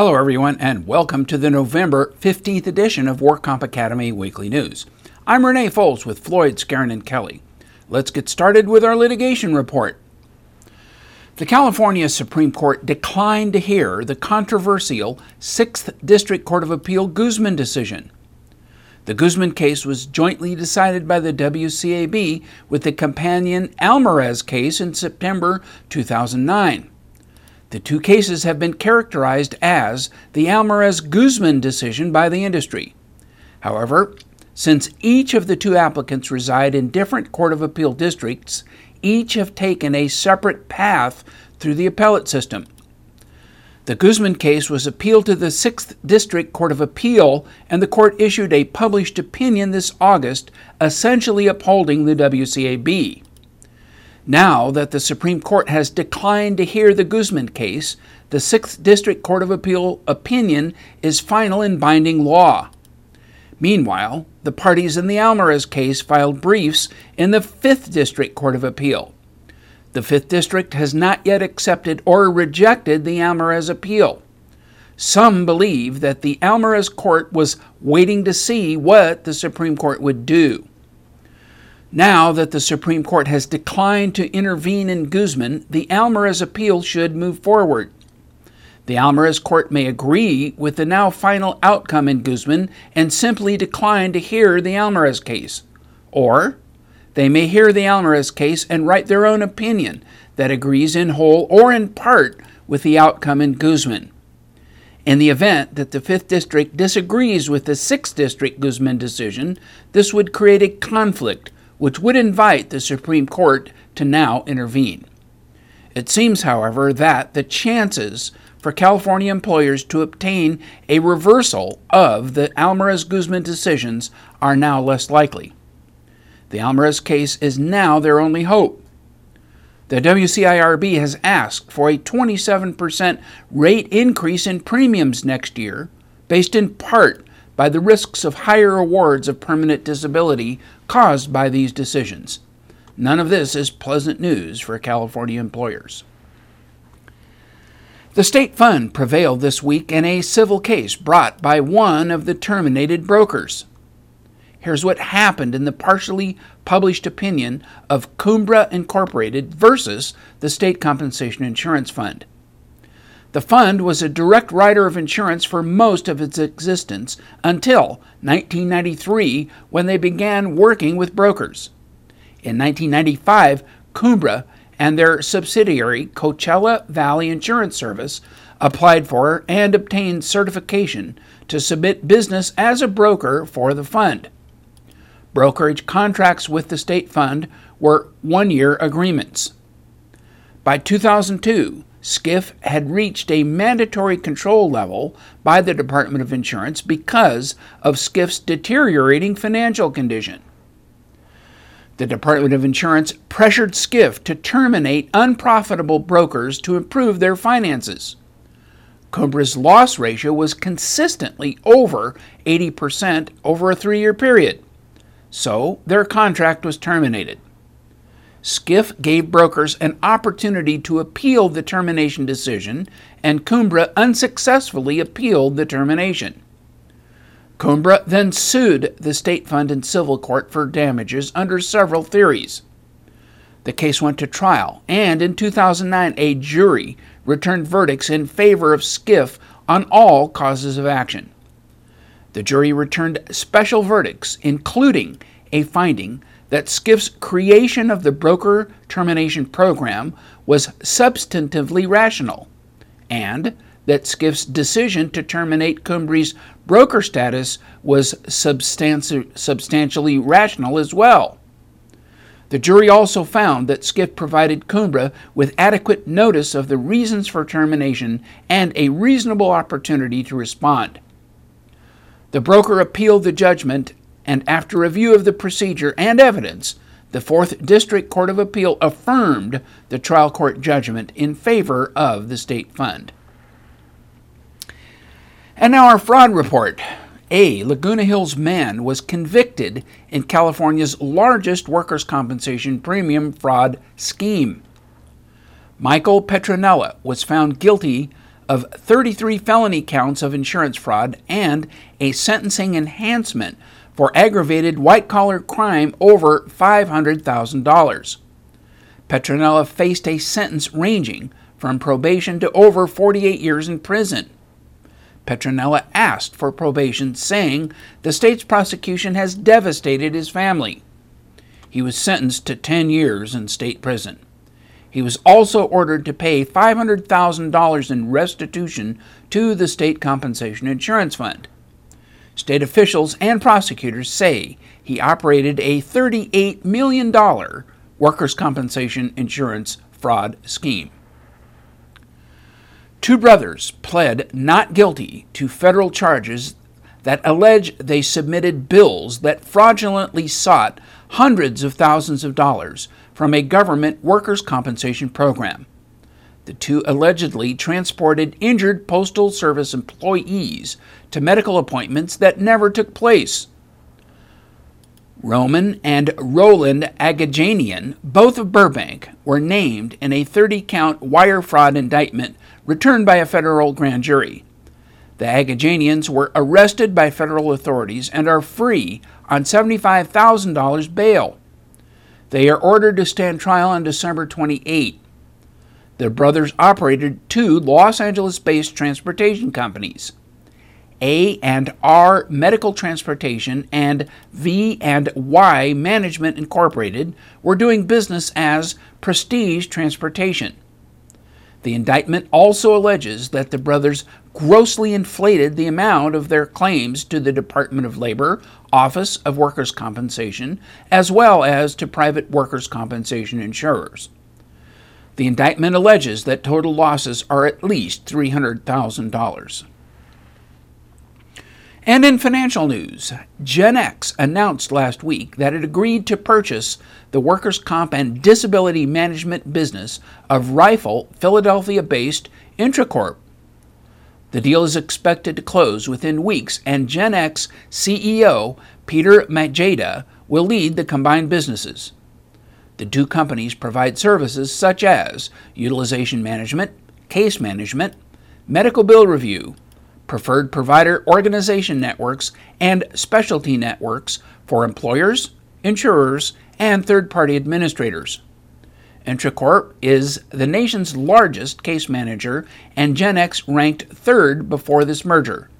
Hello, everyone, and welcome to the November 15th edition of Work Comp Academy Weekly News. I'm Renee Foles with Floyd, Skeren, and Kelly. Let's get started with our litigation report. The California Supreme Court declined to hear the controversial 6th District Court of Appeal Guzman decision. The Guzman case was jointly decided by the WCAB with the companion Almaraz case in September 2009. The two cases have been characterized as the Almaraz Guzman decision by the industry. However, since each of the two applicants reside in different Court of Appeal districts, each have taken a separate path through the appellate system. The Guzman case was appealed to the 6th District Court of Appeal, and the court issued a published opinion this August, essentially upholding the WCAB. Now that the Supreme Court has declined to hear the Guzman case, the 6th District Court of Appeal opinion is final and binding law. Meanwhile, the parties in the Almaraz case filed briefs in the 5th District Court of Appeal. The 5th District has not yet accepted or rejected the Almaraz appeal. Some believe that the Almaraz court was waiting to see what the Supreme Court would do. Now that the Supreme Court has declined to intervene in Guzman, the Almaraz appeal should move forward. The Almaraz court may agree with the now final outcome in Guzman and simply decline to hear the Almaraz case. Or they may hear the Almaraz case and write their own opinion that agrees in whole or in part with the outcome in Guzman. In the event that the 5th District disagrees with the 6th District Guzman decision, this would create a conflict which would invite the Supreme Court to now intervene. It seems, however, that the chances for California employers to obtain a reversal of the Almaraz Guzman decisions are now less likely. The Almaraz case is now their only hope. The WCIRB has asked for a 27% rate increase in premiums next year, based in part by the risks of higher awards of permanent disability caused by these decisions. None of this is pleasant news for California employers. The state fund prevailed this week in a civil case brought by one of the terminated brokers. Here's what happened in the partially published opinion of Cumbra Incorporated versus the State Compensation Insurance Fund. The fund was a direct writer of insurance for most of its existence until 1993 when they began working with brokers. In 1995, Cumbra and their subsidiary, Coachella Valley Insurance Service, applied for and obtained certification to submit business as a broker for the fund. Brokerage contracts with the state fund were one year agreements. By 2002, SCIF had reached a mandatory control level by the Department of Insurance because of SCIF's deteriorating financial condition. The Department of Insurance pressured SCIF to terminate unprofitable brokers to improve their finances. Cumbra's loss ratio was consistently over 80% over a three year period, so their contract was terminated. SCIF gave brokers an opportunity to appeal the termination decision, and Cumbra unsuccessfully appealed the termination. Cumbra then sued the state fund in civil court for damages under several theories. The case went to trial, and in 2009, a jury returned verdicts in favor of SCIF on all causes of action. The jury returned special verdicts, including a finding that SCIF's creation of the broker termination program was substantively rational, and that SCIF's decision to terminate Cumbra's broker status was substanti- substantially rational as well. The jury also found that SCIF provided Cumbra with adequate notice of the reasons for termination and a reasonable opportunity to respond. The broker appealed the judgment and after review of the procedure and evidence, the Fourth District Court of Appeal affirmed the trial court judgment in favor of the state fund. And now our fraud report. A Laguna Hills man was convicted in California's largest workers' compensation premium fraud scheme. Michael Petronella was found guilty of 33 felony counts of insurance fraud and a sentencing enhancement for aggravated white collar crime over $500,000. Petronella faced a sentence ranging from probation to over 48 years in prison. Petronella asked for probation, saying the state's prosecution has devastated his family. He was sentenced to 10 years in state prison. He was also ordered to pay $500,000 in restitution to the State Compensation Insurance Fund. State officials and prosecutors say he operated a $38 million workers' compensation insurance fraud scheme. Two brothers pled not guilty to federal charges that allege they submitted bills that fraudulently sought hundreds of thousands of dollars from a government workers' compensation program. The two allegedly transported injured Postal Service employees to medical appointments that never took place. Roman and Roland Agajanian, both of Burbank, were named in a 30 count wire fraud indictment returned by a federal grand jury. The Agajanians were arrested by federal authorities and are free on $75,000 bail. They are ordered to stand trial on December 28. The brothers operated two Los Angeles based transportation companies. A and R Medical Transportation and V and Y Management Incorporated were doing business as Prestige Transportation. The indictment also alleges that the brothers grossly inflated the amount of their claims to the Department of Labor Office of Workers' Compensation, as well as to private workers' compensation insurers. The indictment alleges that total losses are at least $300,000. And in financial news, Genex announced last week that it agreed to purchase the workers' comp and disability management business of Rifle, Philadelphia based Intracorp. The deal is expected to close within weeks, and Genex CEO Peter Madeja will lead the combined businesses. The two companies provide services such as utilization management, case management, medical bill review, preferred provider organization networks, and specialty networks for employers, insurers, and third party administrators. Intracorp is the nation's largest case manager, and Genex ranked third before this merger.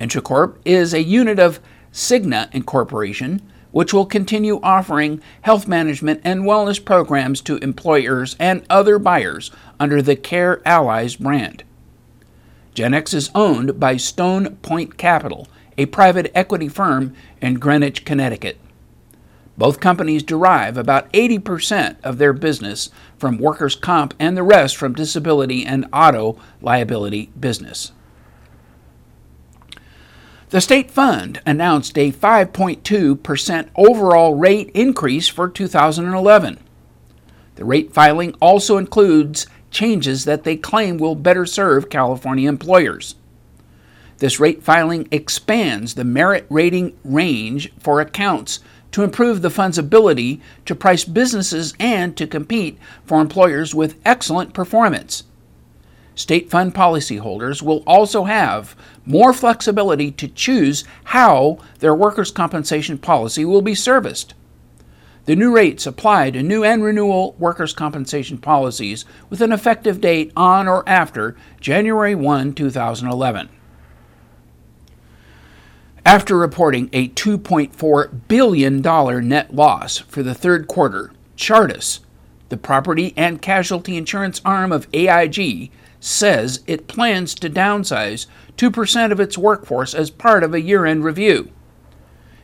Intracorp is a unit of Cigna Incorporation, which will continue offering health management and wellness programs to employers and other buyers under the Care Allies brand. Genex is owned by Stone Point Capital, a private equity firm in Greenwich, Connecticut. Both companies derive about 80% of their business from workers' comp and the rest from disability and auto liability business. The state fund announced a 5.2% overall rate increase for 2011. The rate filing also includes changes that they claim will better serve California employers. This rate filing expands the merit rating range for accounts to improve the fund's ability to price businesses and to compete for employers with excellent performance. State fund policyholders will also have more flexibility to choose how their workers' compensation policy will be serviced. The new rates apply to new and renewal workers' compensation policies with an effective date on or after January 1, 2011. After reporting a $2.4 billion net loss for the third quarter, Chartis, the property and casualty insurance arm of AIG, says it plans to downsize 2% of its workforce as part of a year end review.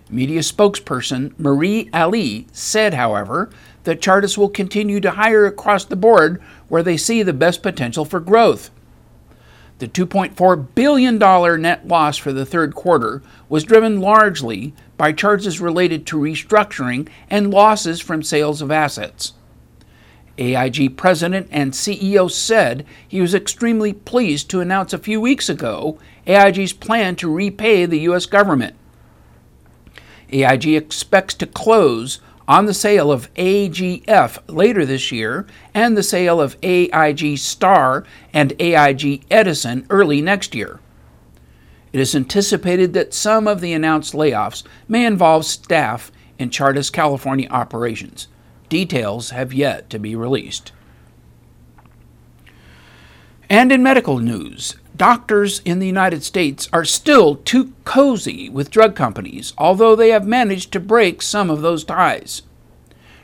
Media spokesperson Marie Ali said, however, that Chartis will continue to hire across the board where they see the best potential for growth. The $2.4 billion net loss for the third quarter was driven largely by charges related to restructuring and losses from sales of assets. AIG president and CEO said he was extremely pleased to announce a few weeks ago AIG's plan to repay the U.S. government. AIG expects to close on the sale of AGF later this year and the sale of AIG Star and AIG Edison early next year. It is anticipated that some of the announced layoffs may involve staff in Chartis California operations. Details have yet to be released. And in medical news, doctors in the United States are still too cozy with drug companies, although they have managed to break some of those ties.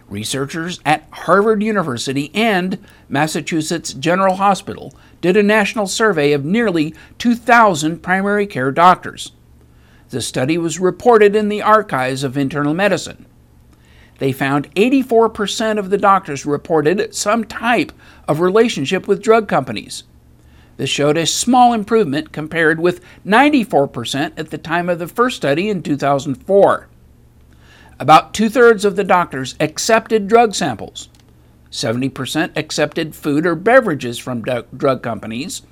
Researchers at Harvard University and Massachusetts General Hospital did a national survey of nearly 2,000 primary care doctors. The study was reported in the Archives of Internal Medicine. They found 84% of the doctors reported some type of relationship with drug companies. This showed a small improvement compared with 94% at the time of the first study in 2004. About two thirds of the doctors accepted drug samples. 70% accepted food or beverages from drug companies,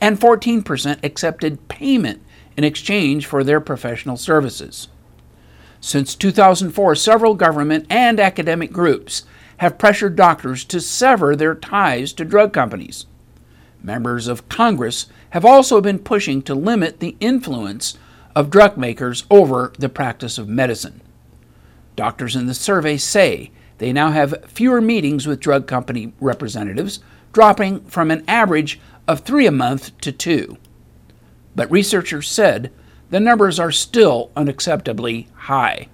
and 14% accepted payment in exchange for their professional services. Since 2004, several government and academic groups have pressured doctors to sever their ties to drug companies. Members of Congress have also been pushing to limit the influence of drug makers over the practice of medicine. Doctors in the survey say they now have fewer meetings with drug company representatives, dropping from an average of three a month to two. But researchers said the numbers are still unacceptably high.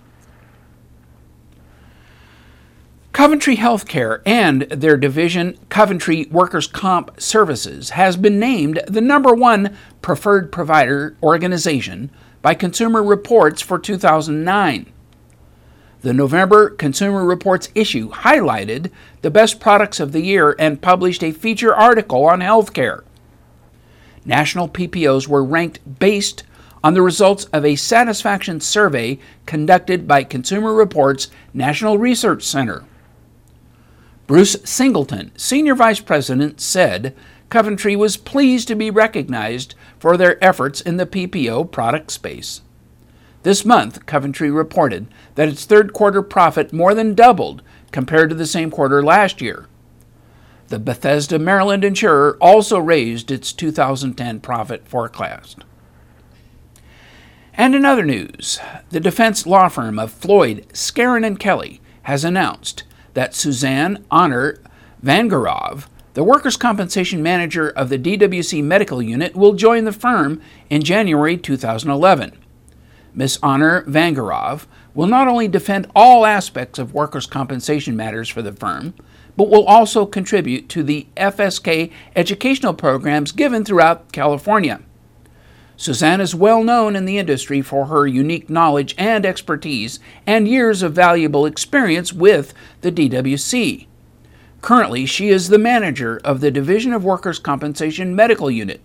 Coventry Healthcare and their division, Coventry Workers' Comp Services, has been named the number one preferred provider organization by Consumer Reports for 2009. The November Consumer Reports issue highlighted the best products of the year and published a feature article on healthcare. National PPOs were ranked based on the results of a satisfaction survey conducted by Consumer Reports National Research Center. Bruce Singleton, Senior Vice President, said Coventry was pleased to be recognized for their efforts in the PPO product space. This month, Coventry reported that its third quarter profit more than doubled compared to the same quarter last year. The Bethesda, Maryland insurer also raised its 2010 profit forecast. And in other news, the defense law firm of Floyd, Skeren, and Kelly has announced that Suzanne Honor Vangerov, the workers' compensation manager of the DWC Medical Unit, will join the firm in January 2011. Ms. Honor Vangerov will not only defend all aspects of workers' compensation matters for the firm, but will also contribute to the FSK educational programs given throughout California. Suzanne is well known in the industry for her unique knowledge and expertise and years of valuable experience with the DWC. Currently, she is the manager of the Division of Workers' Compensation Medical Unit.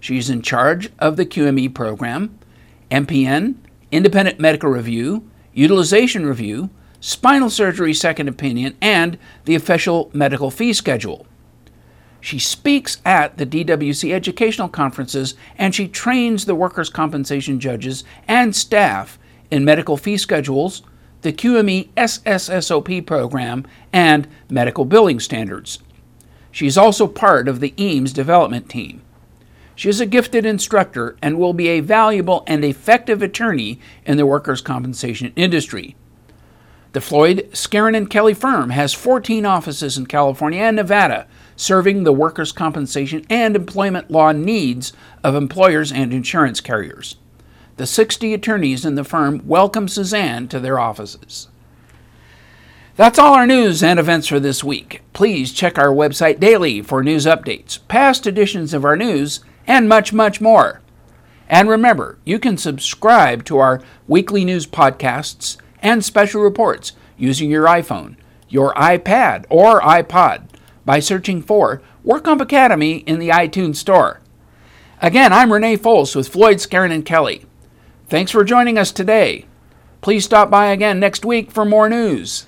She is in charge of the QME program, MPN, Independent Medical Review, Utilization Review, Spinal Surgery Second Opinion, and the official medical fee schedule. She speaks at the DWC educational conferences and she trains the workers' compensation judges and staff in medical fee schedules, the QME SSSOP program, and medical billing standards. She is also part of the EAMS development team. She is a gifted instructor and will be a valuable and effective attorney in the workers' compensation industry. The Floyd, Skeren, and Kelly firm has 14 offices in California and Nevada serving the workers' compensation and employment law needs of employers and insurance carriers. The 60 attorneys in the firm welcome Suzanne to their offices. That's all our news and events for this week. Please check our website daily for news updates, past editions of our news, and much, much more. And remember, you can subscribe to our weekly news podcasts and special reports using your iPhone, your iPad, or iPod by searching for WorkComp Academy in the iTunes Store. Again, I'm Renee Foles with Floyd, Skeren, and Kelly. Thanks for joining us today. Please stop by again next week for more news.